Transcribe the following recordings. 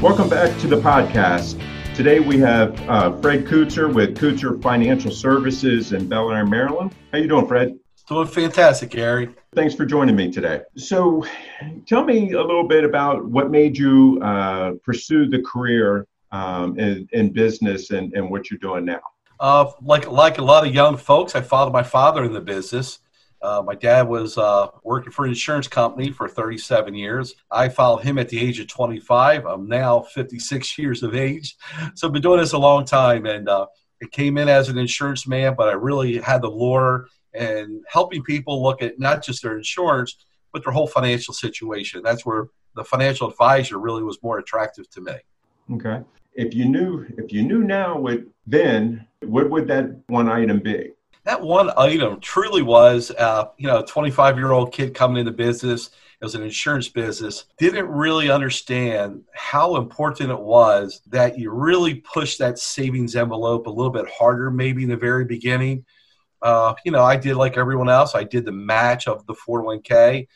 Welcome back to the podcast. Today we have uh, Fred Creutzer with Creutzer Financial Services in Bel Air, Maryland. How you doing, Fred? Doing fantastic, Gary. Thanks for joining me today. So, tell me a little bit about what made you uh, pursue the career um, in, in, business and, and what you're doing now. Uh, like like a lot of young folks, I followed my father in the business. Uh, my dad was uh, working for an insurance company for 37 years. I followed him at the age of 25. I'm now 56 years of age. So I've been doing this a long time. And uh, it came in as an insurance man, but I really had the lure and helping people look at not just their insurance, but their whole financial situation. That's where the financial advisor really was more attractive to me. Okay. If you knew, if you knew now what then, what would that one item be? That one item truly was, uh, you know, a 25 year old kid coming into business. It was an insurance business. Didn't really understand how important it was that you really push that savings envelope a little bit harder, maybe in the very beginning. Uh, you know, I did like everyone else. I did the match of the 401k.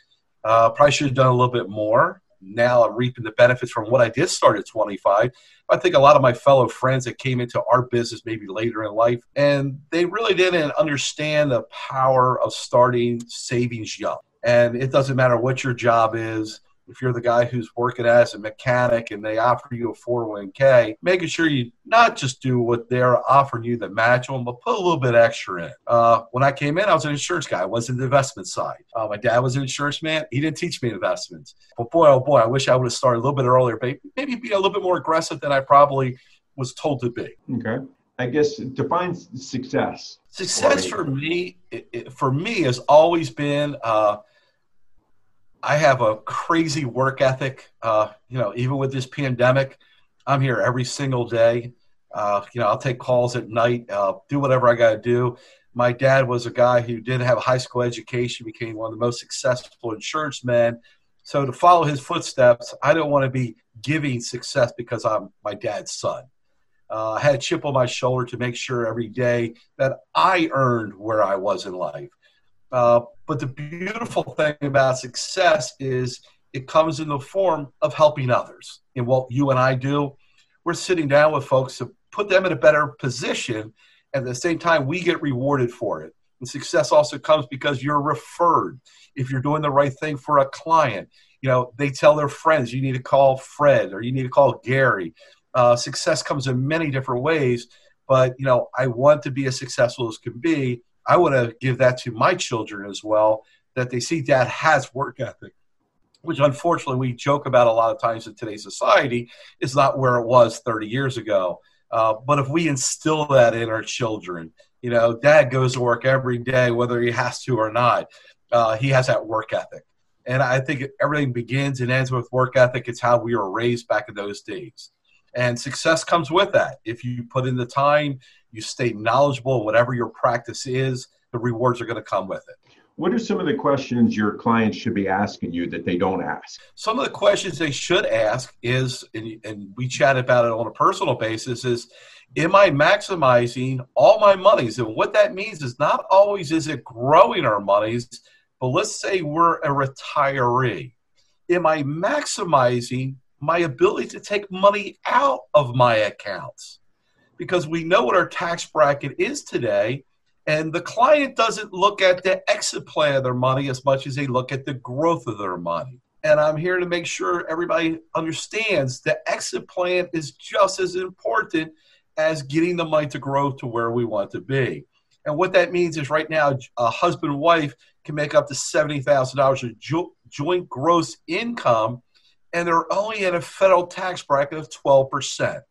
Uh, probably should have done a little bit more now I'm reaping the benefits from what I did start at 25. I think a lot of my fellow friends that came into our business maybe later in life, and they really didn't understand the power of starting savings young. And it doesn't matter what your job is, if you're the guy who's working as a mechanic and they offer you a 401k, making sure you not just do what they're offering you the match on, but put a little bit extra in. Uh, when I came in, I was an insurance guy. I wasn't the investment side. Uh, my dad was an insurance man. He didn't teach me investments. But boy, oh boy, I wish I would have started a little bit earlier, maybe be a little bit more aggressive than I probably was told to be. Okay. I guess define success. Success for me, for me, has always been uh, I have a crazy work ethic. Uh, you know, even with this pandemic, I'm here every single day. Uh, you know, I'll take calls at night, uh, do whatever I got to do. My dad was a guy who didn't have a high school education, became one of the most successful insurance men. So to follow his footsteps, I don't want to be giving success because I'm my dad's son. Uh, I had a chip on my shoulder to make sure every day that I earned where I was in life. But the beautiful thing about success is it comes in the form of helping others. And what you and I do, we're sitting down with folks to put them in a better position. And at the same time, we get rewarded for it. And success also comes because you're referred. If you're doing the right thing for a client, you know, they tell their friends, you need to call Fred or you need to call Gary. Uh, success comes in many different ways, but, you know, I want to be as successful as can be I want to give that to my children as well, that they see dad has work ethic, which unfortunately we joke about a lot of times in today's society is not where it was 30 years ago. Uh, but if we instill that in our children, you know, dad goes to work every day, whether he has to or not. Uh, he has that work ethic. And I think everything begins and ends with work ethic. It's how we were raised back in those days. And success comes with that. If you put in the time, you stay knowledgeable, whatever your practice is, the rewards are going to come with it. What are some of the questions your clients should be asking you that they don't ask? Some of the questions they should ask is, and, and we chat about it on a personal basis, is am I maximizing all my monies? And what that means is not always is it growing our monies, but let's say we're a retiree. Am I maximizing my ability to take money out of my accounts? Because we know what our tax bracket is today. And the client doesn't look at the exit plan of their money as much as they look at the growth of their money. And I'm here to make sure everybody understands the exit plan is just as important as getting the money to grow to where we want to be. And what that means is right now, a husband and wife can make up to $70,000 of jo- joint gross income, and they're only in a federal tax bracket of 12%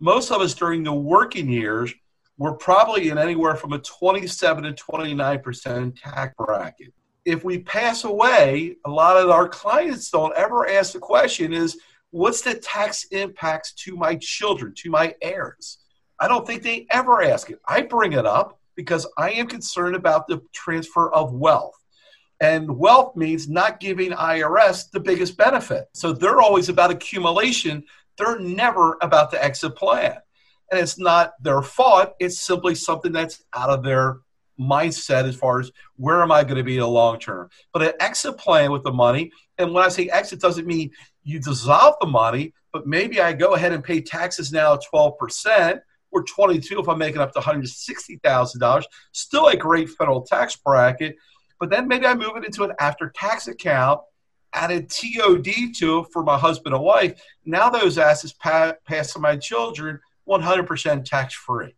most of us during the working years were probably in anywhere from a 27 to 29% tax bracket. If we pass away, a lot of our clients don't ever ask the question is, What's the tax impacts to my children, to my heirs? I don't think they ever ask it. I bring it up because I am concerned about the transfer of wealth. And wealth means not giving IRS the biggest benefit. So they're always about accumulation. They're never about the exit plan. And it's not their fault, it's simply something that's out of their mindset as far as where am I going to be in the long term. But an exit plan with the money, and when I say exit, doesn't mean you dissolve the money, but maybe I go ahead and pay taxes now at 12% or 22 if I'm making up to $160,000. Still a great federal tax bracket. But then maybe I move it into an after tax account, added TOD to it for my husband and wife. Now those assets pass, pass to my children 100% tax free.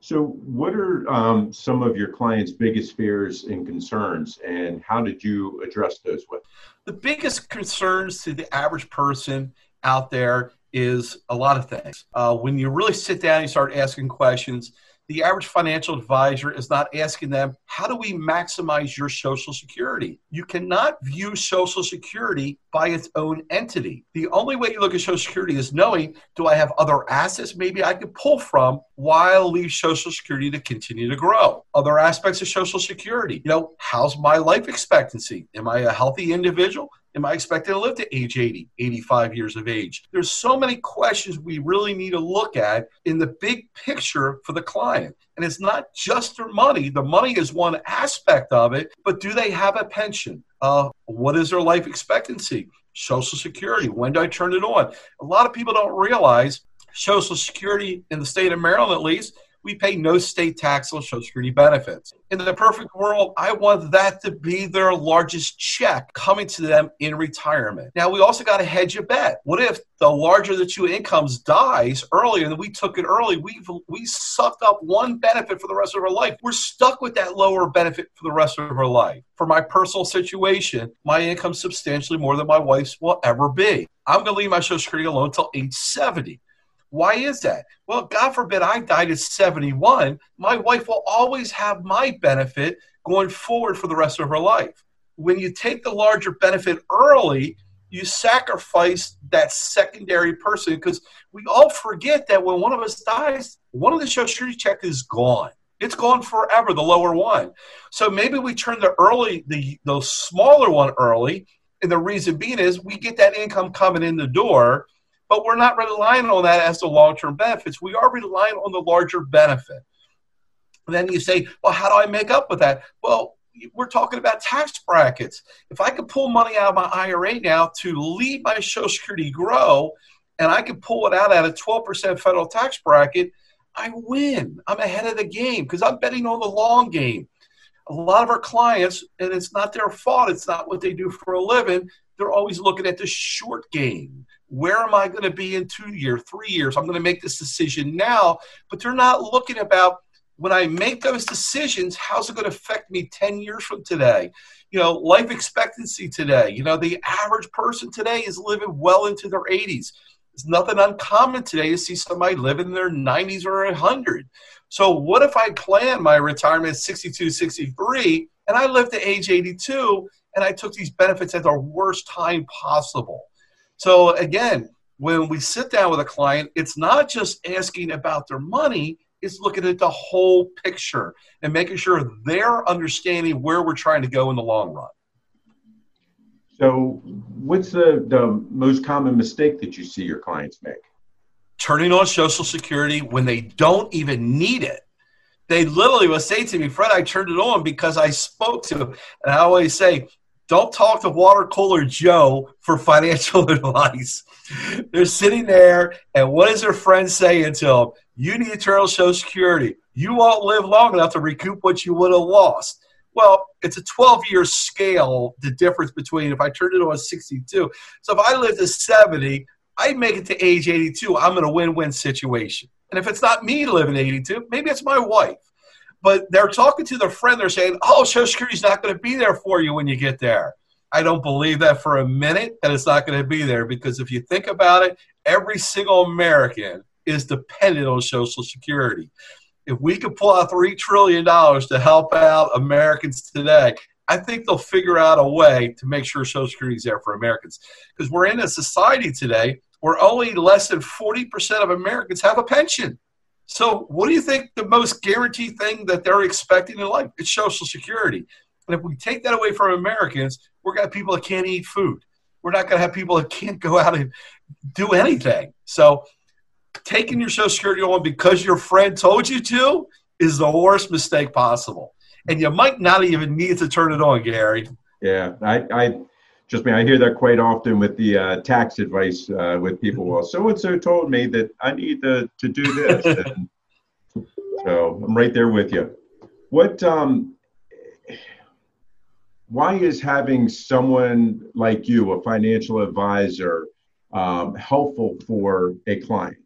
So, what are um, some of your clients' biggest fears and concerns, and how did you address those with? The biggest concerns to the average person out there is a lot of things. Uh, when you really sit down and start asking questions, the average financial advisor is not asking them, how do we maximize your Social Security? You cannot view Social Security by its own entity. The only way you look at Social Security is knowing, do I have other assets maybe I could pull from while leave Social Security to continue to grow? Other aspects of Social Security, you know, how's my life expectancy? Am I a healthy individual? Am I expected to live to age 80, 85 years of age? There's so many questions we really need to look at in the big picture for the client. And it's not just their money. The money is one aspect of it, but do they have a pension? Uh, what is their life expectancy? Social Security. When do I turn it on? A lot of people don't realize Social Security in the state of Maryland, at least, we pay no state tax on Social Security benefits. In the perfect world, I want that to be their largest check coming to them in retirement. Now, we also got to hedge a bet. What if the larger the two incomes dies earlier and we took it early? We've we sucked up one benefit for the rest of our life. We're stuck with that lower benefit for the rest of our life. For my personal situation, my income substantially more than my wife's will ever be. I'm going to leave my Social Security alone until age 70. Why is that? Well, God forbid I died at 71. My wife will always have my benefit going forward for the rest of her life. When you take the larger benefit early, you sacrifice that secondary person because we all forget that when one of us dies, one of the Social Security check is gone. It's gone forever, the lower one. So maybe we turn the early, the, the smaller one early. And the reason being is we get that income coming in the door but we're not relying on that as the long term benefits. We are relying on the larger benefit. And then you say, well, how do I make up with that? Well, we're talking about tax brackets. If I could pull money out of my IRA now to leave my Social Security grow, and I can pull it out at a 12% federal tax bracket, I win. I'm ahead of the game because I'm betting on the long game. A lot of our clients, and it's not their fault, it's not what they do for a living, they're always looking at the short game where am I going to be in two years, three years? I'm going to make this decision now, but they're not looking about when I make those decisions, how's it going to affect me 10 years from today? You know, life expectancy today. You know, the average person today is living well into their 80s. It's nothing uncommon today to see somebody live in their 90s or 100. So, what if I plan my retirement at 62, 63, and I live to age 82 and I took these benefits at the worst time possible? So again, when we sit down with a client, it's not just asking about their money, it's looking at the whole picture and making sure they're understanding where we're trying to go in the long run. So, what's the, the most common mistake that you see your clients make? Turning on Social Security when they don't even need it. They literally will say to me, Fred, I turned it on because I spoke to them. And I always say, don't talk to Water Cooler Joe for financial advice. They're sitting there, and what is their friend saying to them? You need turn Social Security. You won't live long enough to recoup what you would have lost. Well, it's a 12 year scale, the difference between if I turned it on 62. So if I live to 70, I make it to age 82, I'm in a win win situation. And if it's not me living 82, maybe it's my wife but they're talking to their friend. They're saying, "Oh, Social Security's not going to be there for you when you get there." I don't believe that for a minute that it's not going to be there because if you think about it, every single American is dependent on Social Security. If we could pull out three trillion dollars to help out Americans today, I think they'll figure out a way to make sure Social Security is there for Americans because we're in a society today where only less than 40% of Americans have a pension. So, what do you think the most guaranteed thing that they're expecting in life? It's Social Security. And if we take that away from Americans, we're have people that can't eat food. We're not going to have people that can't go out and do anything. So, taking your Social Security on because your friend told you to is the worst mistake possible. And you might not even need to turn it on, Gary. Yeah, I, I just mean I hear that quite often with the uh, tax advice uh, with people. Well, so and so told me that I need to to do this, and so I'm right there with you. What um, why is having someone like you, a financial advisor, um, helpful for a client?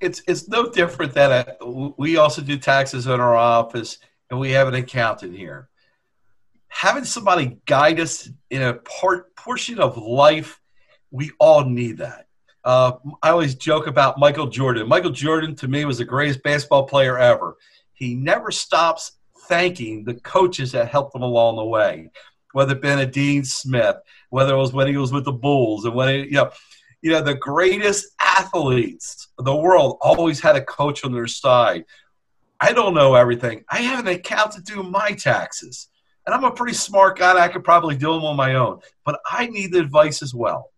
It's it's no different than a, we also do taxes in our office, and we have an accountant here having somebody guide us in a part portion of life, we all need that. Uh, I always joke about Michael Jordan. Michael Jordan, to me, was the greatest basketball player ever. He never stops thanking the coaches that helped him along the way, whether it been a Dean Smith, whether it was when he was with the Bulls, and when he, you know, you know, the greatest athletes of the world always had a coach on their side. I don't know everything. I have an account to do my taxes. And I'm a pretty smart guy. I could probably do them on my own, but I need the advice as well.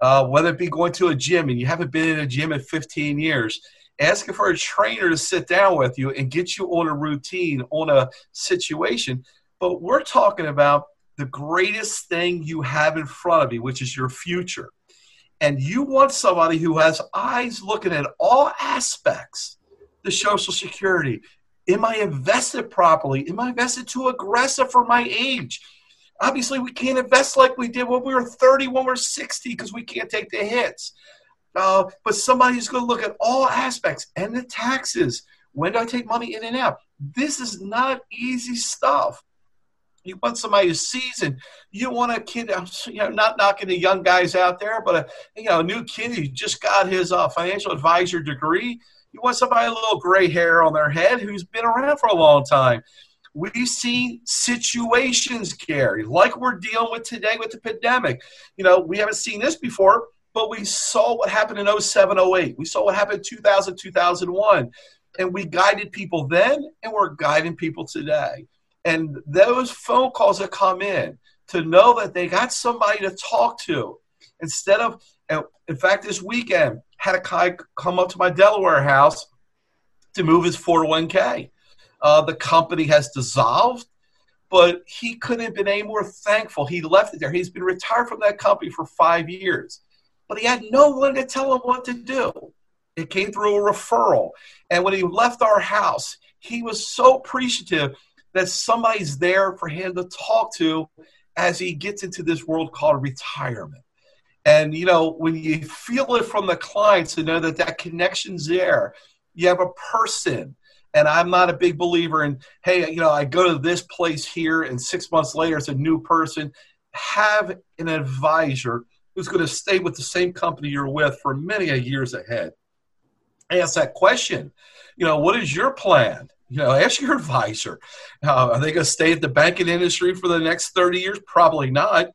Uh, whether it be going to a gym and you haven't been in a gym in 15 years, asking for a trainer to sit down with you and get you on a routine, on a situation. But we're talking about the greatest thing you have in front of you, which is your future. And you want somebody who has eyes looking at all aspects the social security, Am I invested properly? Am I invested too aggressive for my age? Obviously, we can't invest like we did when we were 30, when we are 60, because we can't take the hits. Uh, but somebody's going to look at all aspects and the taxes. When do I take money in and out? This is not easy stuff. You want somebody who's seasoned. You want a kid, you know, not knocking the young guys out there, but a you know, a new kid who just got his uh, financial advisor degree you want somebody a little gray hair on their head who's been around for a long time. We've seen situations, Gary, like we're dealing with today with the pandemic. You know, we haven't seen this before, but we saw what happened in 07, 08. We saw what happened in 2000, 2001. And we guided people then, and we're guiding people today. And those phone calls that come in to know that they got somebody to talk to instead of, in fact, this weekend, had a guy come up to my Delaware house to move his 401k. Uh, the company has dissolved, but he couldn't have been any more thankful. He left it there. He's been retired from that company for five years, but he had no one to tell him what to do. It came through a referral. And when he left our house, he was so appreciative that somebody's there for him to talk to as he gets into this world called retirement. And you know, when you feel it from the clients to know that that connection's there, you have a person. And I'm not a big believer in, hey, you know, I go to this place here, and six months later it's a new person. Have an advisor who's going to stay with the same company you're with for many years ahead. Ask that question. You know, what is your plan? You know, ask your advisor. Uh, are they going to stay at the banking industry for the next 30 years? Probably not.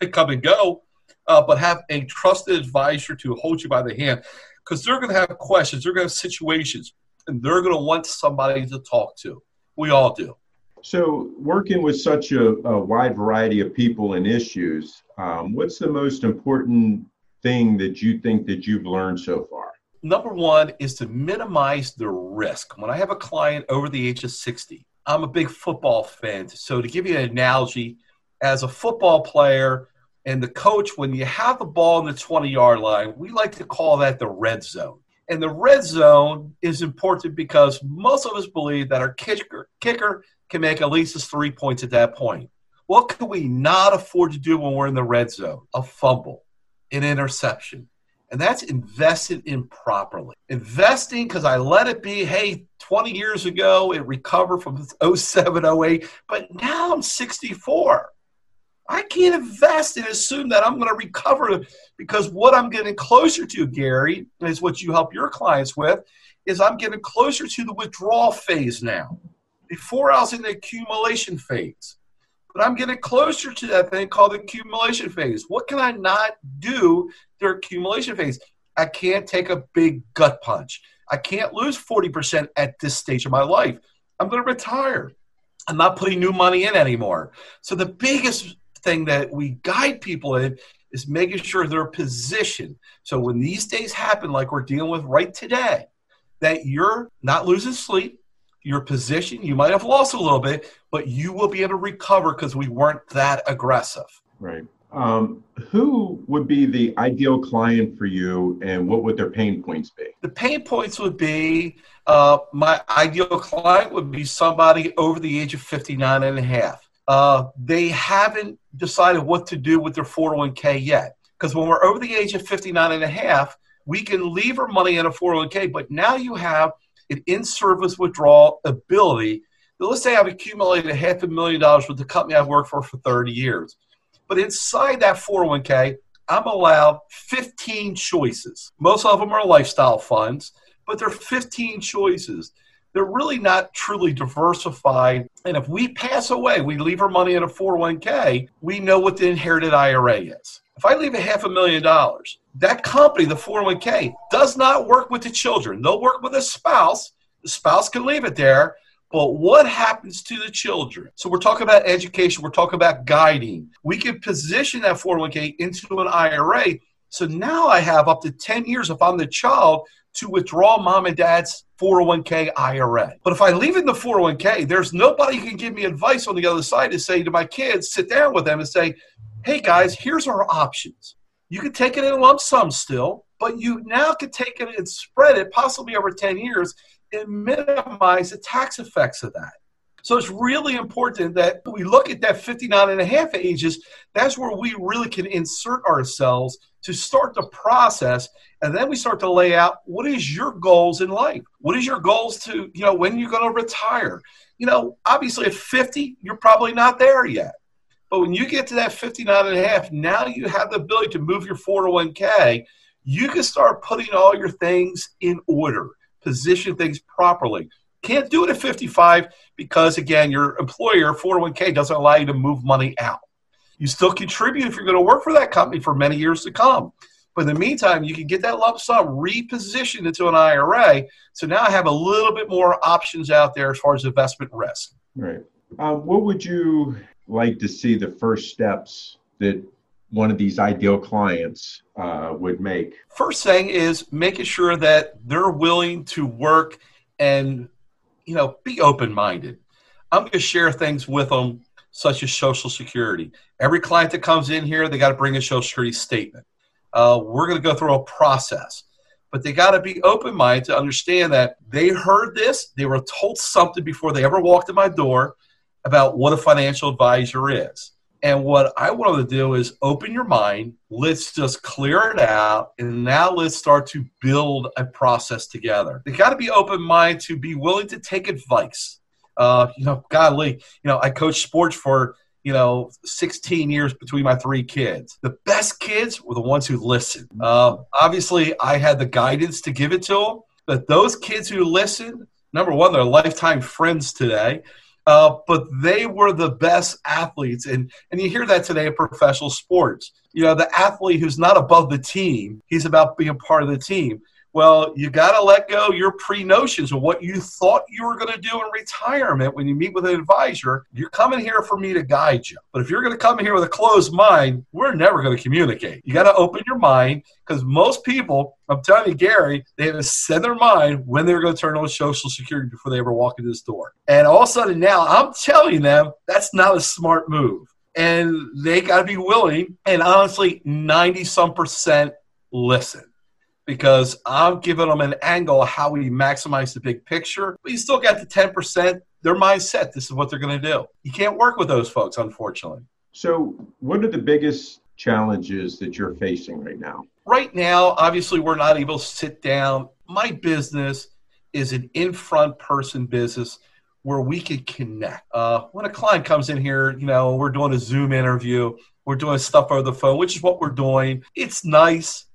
They come and go uh, but have a trusted advisor to hold you by the hand because they're going to have questions, they're going to have situations, and they're going to want somebody to talk to. We all do. So, working with such a, a wide variety of people and issues, um, what's the most important thing that you think that you've learned so far? Number one is to minimize the risk. When I have a client over the age of 60, I'm a big football fan. So, to give you an analogy, as a football player, and the coach, when you have the ball in the 20 yard line, we like to call that the red zone. And the red zone is important because most of us believe that our kicker, kicker can make at least three points at that point. What can we not afford to do when we're in the red zone? A fumble, an interception. And that's invested in properly. Investing because I let it be, hey, 20 years ago, it recovered from 07, 08, but now I'm 64. I can't invest and assume that I'm going to recover because what I'm getting closer to, Gary, is what you help your clients with, is I'm getting closer to the withdrawal phase now. Before I was in the accumulation phase. but I'm getting closer to that thing called the accumulation phase. What can I not do during accumulation phase? I can't take a big gut punch. I can't lose 40% at this stage of my life. I'm going to retire. I'm not putting new money in anymore. So the biggest thing that we guide people in is making sure they're positioned. So when these days happen, like we're dealing with right today, that you're not losing sleep, your position, you might have lost a little bit, but you will be able to recover because we weren't that aggressive. Right. Um, who would be the ideal client for you and what would their pain points be? The pain points would be uh, my ideal client would be somebody over the age of 59 and a half. Uh, they haven't decided what to do with their 401k yet. Because when we're over the age of 59 and a half, we can leave our money in a 401k, but now you have an in service withdrawal ability. Let's say I've accumulated a half a million dollars with the company I've worked for for 30 years. But inside that 401k, I'm allowed 15 choices. Most of them are lifestyle funds, but there are 15 choices. They're really not truly diversified. And if we pass away, we leave our money in a 401k, we know what the inherited IRA is. If I leave a half a million dollars, that company, the 401k, does not work with the children. They'll work with a spouse. The spouse can leave it there, but what happens to the children? So we're talking about education, we're talking about guiding. We can position that 401k into an IRA. So now I have up to 10 years if I'm the child to withdraw mom and dad's 401k IRA. But if I leave in the 401k, there's nobody who can give me advice on the other side to say to my kids, sit down with them and say, hey guys, here's our options. You can take it in a lump sum still, but you now can take it and spread it possibly over 10 years and minimize the tax effects of that. So it's really important that we look at that 59 and a half ages. That's where we really can insert ourselves to start the process. And then we start to lay out what is your goals in life? What is your goals to, you know, when you're going to retire? You know, obviously at 50, you're probably not there yet. But when you get to that 59 and a half, now you have the ability to move your 401k. You can start putting all your things in order position things properly. Can't do it at 55 because, again, your employer, 401k, doesn't allow you to move money out. You still contribute if you're going to work for that company for many years to come. But in the meantime, you can get that lump sum repositioned into an IRA. So now I have a little bit more options out there as far as investment risk. Right. Uh, what would you like to see the first steps that one of these ideal clients uh, would make? First thing is making sure that they're willing to work and you know be open minded. I'm going to share things with them such as Social Security. Every client that comes in here, they got to bring a Social Security statement. Uh, we're going to go through a process, but they got to be open minded to understand that they heard this, they were told something before they ever walked in my door about what a financial advisor is. And what I wanted to do is open your mind. Let's just clear it out. And now let's start to build a process together. You got to be open mind to be willing to take advice. Uh, you know, golly, you know, I coached sports for, you know, 16 years between my three kids. The best kids were the ones who listened. Uh, obviously, I had the guidance to give it to them, but those kids who listened, number one, they're lifetime friends today. Uh, but they were the best athletes. And, and you hear that today in professional sports. You know, the athlete who's not above the team, he's about being part of the team. Well, you got to let go your pre notions of what you thought you were going to do in retirement when you meet with an advisor. You're coming here for me to guide you. But if you're going to come here with a closed mind, we're never going to communicate. You got to open your mind because most people, I'm telling you, Gary, they have to set their mind when they're going to turn on Social Security before they ever walk in this door. And all of a sudden now, I'm telling them that's not a smart move. And they got to be willing, and honestly, 90 some percent listen because I'm giving them an angle how we maximize the big picture. But you still got the 10%, their mindset, this is what they're going to do. You can't work with those folks, unfortunately. So, what are the biggest challenges that you're facing right now? Right now, obviously, we're not able to sit down. My business is an in front person business where we can connect. Uh, when a client comes in here, you know, we're doing a Zoom interview, we're doing stuff over the phone, which is what we're doing. It's nice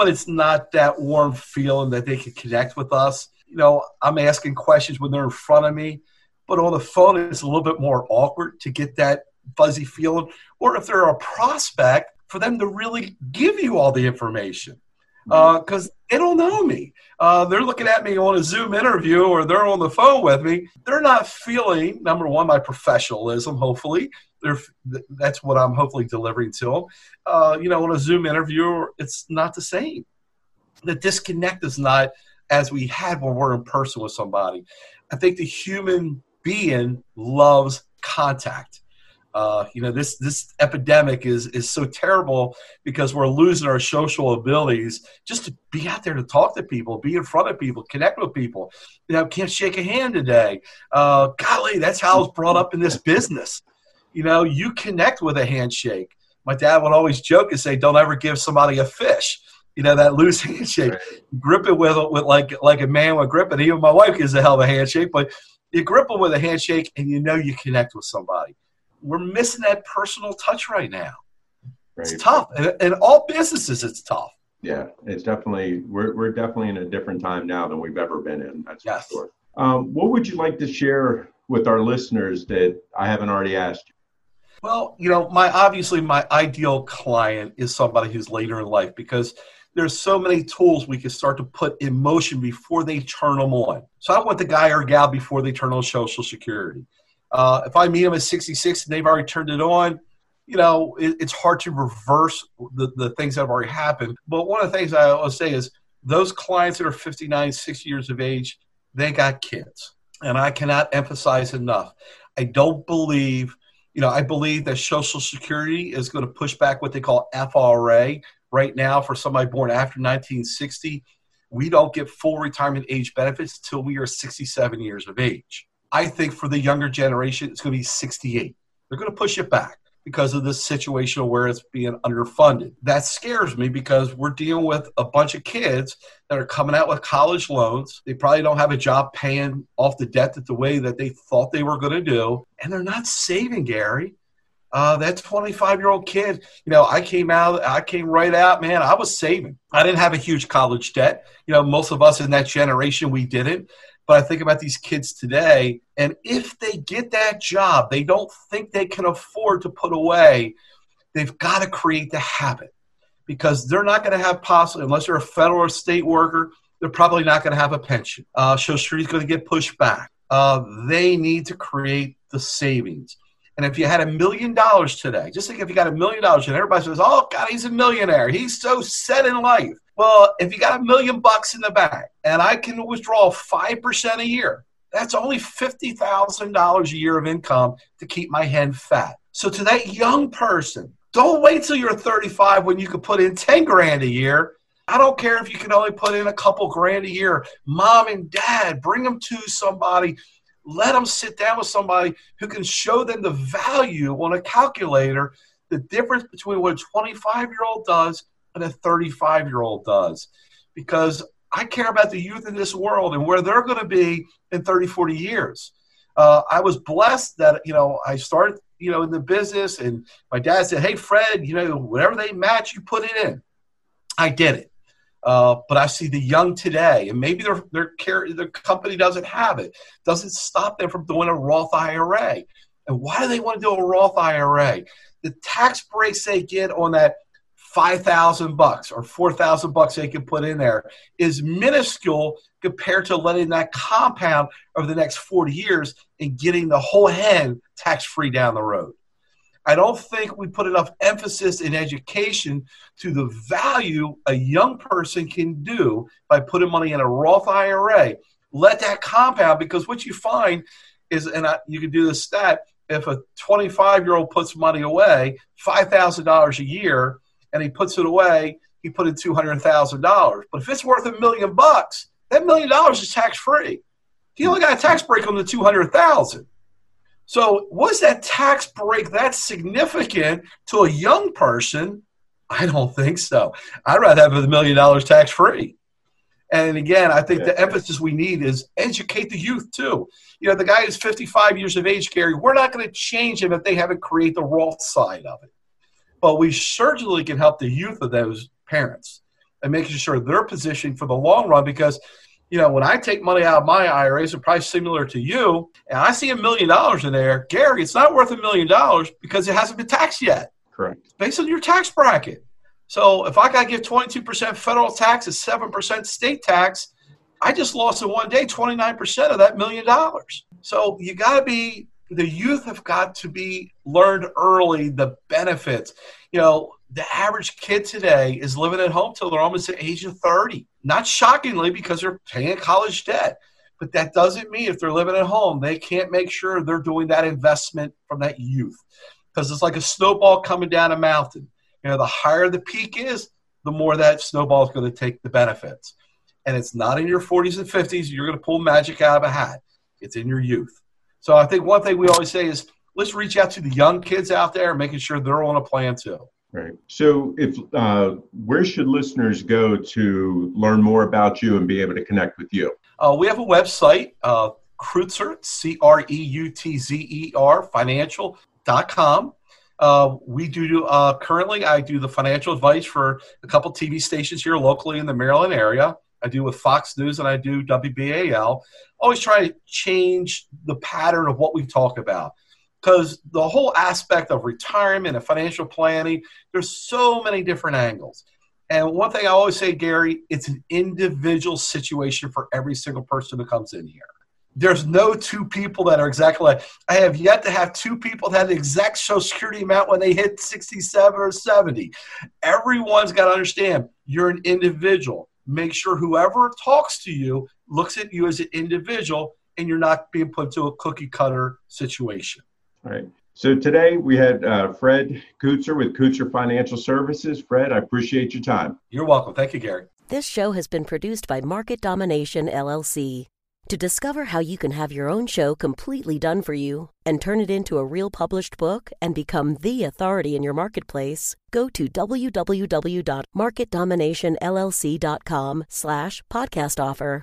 but it's not that warm feeling that they can connect with us. You know, I'm asking questions when they're in front of me, but on the phone it's a little bit more awkward to get that fuzzy feeling, or if they're a prospect, for them to really give you all the information because uh, they don't know me. Uh, they're looking at me on a Zoom interview or they're on the phone with me. They're not feeling number one my professionalism. Hopefully, that's what I'm hopefully delivering to them. Uh, you know, on a Zoom interview, it's not the same. The disconnect is not as we had when we're in person with somebody. I think the human being loves contact. Uh, you know, this this epidemic is is so terrible because we're losing our social abilities just to be out there to talk to people, be in front of people, connect with people. You know, can't shake a hand today. Uh, golly, that's how I was brought up in this business. You know, you connect with a handshake. My dad would always joke and say, "Don't ever give somebody a fish." You know that loose handshake. Right. Grip it with with like like a man would grip it. Even my wife gives a hell of a handshake, but you grip them with a handshake, and you know you connect with somebody we're missing that personal touch right now. Right. It's tough, and in all businesses, it's tough. Yeah, it's definitely we're we're definitely in a different time now than we've ever been in. That's yes. for sure. Um, what would you like to share with our listeners that I haven't already asked you? Well, you know, my obviously my ideal client is somebody who's later in life because there's so many tools we can start to put in motion before they turn them on. So I want the guy or gal before they turn on Social Security. Uh, if I meet them at 66 and they've already turned it on, you know, it, it's hard to reverse the, the things that have already happened. But one of the things I always say is those clients that are 59, 60 years of age, they got kids. And I cannot emphasize enough. I don't believe, you know, I believe that Social Security is going to push back what they call FRA right now for somebody born after 1960. We don't get full retirement age benefits till we are 67 years of age. I think for the younger generation, it's going to be 68. They're going to push it back because of this situation where it's being underfunded. That scares me because we're dealing with a bunch of kids that are coming out with college loans. They probably don't have a job paying off the debt that the way that they thought they were going to do, and they're not saving, Gary. Uh, that 25 year old kid, you know, I came out, I came right out, man. I was saving. I didn't have a huge college debt. You know, most of us in that generation, we didn't. But I think about these kids today, and if they get that job, they don't think they can afford to put away. They've got to create the habit because they're not going to have possibly, unless you're a federal or state worker. They're probably not going to have a pension. Uh, Social Security going to get pushed back. Uh, they need to create the savings. And if you had a million dollars today, just think if you got a million dollars and everybody says, oh, God, he's a millionaire. He's so set in life. Well, if you got a million bucks in the bank and I can withdraw 5% a year, that's only $50,000 a year of income to keep my hen fat. So to that young person, don't wait till you're 35 when you can put in 10 grand a year. I don't care if you can only put in a couple grand a year. Mom and dad, bring them to somebody. Let them sit down with somebody who can show them the value on a calculator, the difference between what a 25 year old does and a 35 year old does because I care about the youth in this world and where they're going to be in 30, 40 years. Uh, I was blessed that, you know, I started, you know, in the business and my dad said, Hey, Fred, you know, whatever they match, you put it in. I did it. Uh, but I see the young today, and maybe their their care, their company doesn't have it, doesn't stop them from doing a Roth IRA. And why do they want to do a Roth IRA? The tax breaks they get on that five thousand bucks or four thousand bucks they can put in there is minuscule compared to letting that compound over the next 40 years and getting the whole hen tax free down the road. I don't think we put enough emphasis in education to the value a young person can do by putting money in a Roth IRA. Let that compound because what you find is, and I, you can do the stat, if a 25 year old puts money away, $5,000 a year, and he puts it away, he put in two hundred thousand dollars. But if it's worth a million bucks, that million dollars is tax free. He only got a tax break on the two hundred thousand. So was that tax break that significant to a young person? I don't think so. I'd rather have a million dollars tax free. And again, I think yeah. the emphasis we need is educate the youth too. You know, the guy is 55 years of age, Gary. We're not going to change him if they haven't created the Roth side of it but we certainly can help the youth of those parents and making sure they're positioned for the long run because you know, when I take money out of my IRAs, it's probably similar to you, and I see a million dollars in there, Gary, it's not worth a million dollars because it hasn't been taxed yet. Correct. It's based on your tax bracket. So if I got to give 22% federal tax and 7% state tax, I just lost in one day 29% of that million dollars. So you got to be, the youth have got to be learned early the benefits. You know, the average kid today is living at home till they're almost the age of 30. Not shockingly, because they're paying college debt. But that doesn't mean if they're living at home, they can't make sure they're doing that investment from that youth. Because it's like a snowball coming down a mountain. You know, the higher the peak is, the more that snowball is going to take the benefits. And it's not in your 40s and 50s. You're going to pull magic out of a hat. It's in your youth. So I think one thing we always say is let's reach out to the young kids out there, making sure they're on a plan too. Right. So, if uh, where should listeners go to learn more about you and be able to connect with you? Uh, we have a website, uh, Creutzer, C R E U T Z E R, financial.com. Uh, we do uh, currently, I do the financial advice for a couple TV stations here locally in the Maryland area. I do with Fox News and I do WBAL. Always try to change the pattern of what we talk about because the whole aspect of retirement and financial planning, there's so many different angles. And one thing I always say, Gary, it's an individual situation for every single person that comes in here. There's no two people that are exactly like. I have yet to have two people that have the exact Social Security amount when they hit 67 or 70. Everyone's got to understand you're an individual. Make sure whoever talks to you looks at you as an individual and you're not being put to a cookie cutter situation. All right. So today we had uh, Fred Creutzer with Creutzer Financial Services. Fred, I appreciate your time. You're welcome. Thank you, Gary. This show has been produced by Market Domination LLC. To discover how you can have your own show completely done for you and turn it into a real published book and become the authority in your marketplace, go to www.marketdominationllc.com slash podcast offer.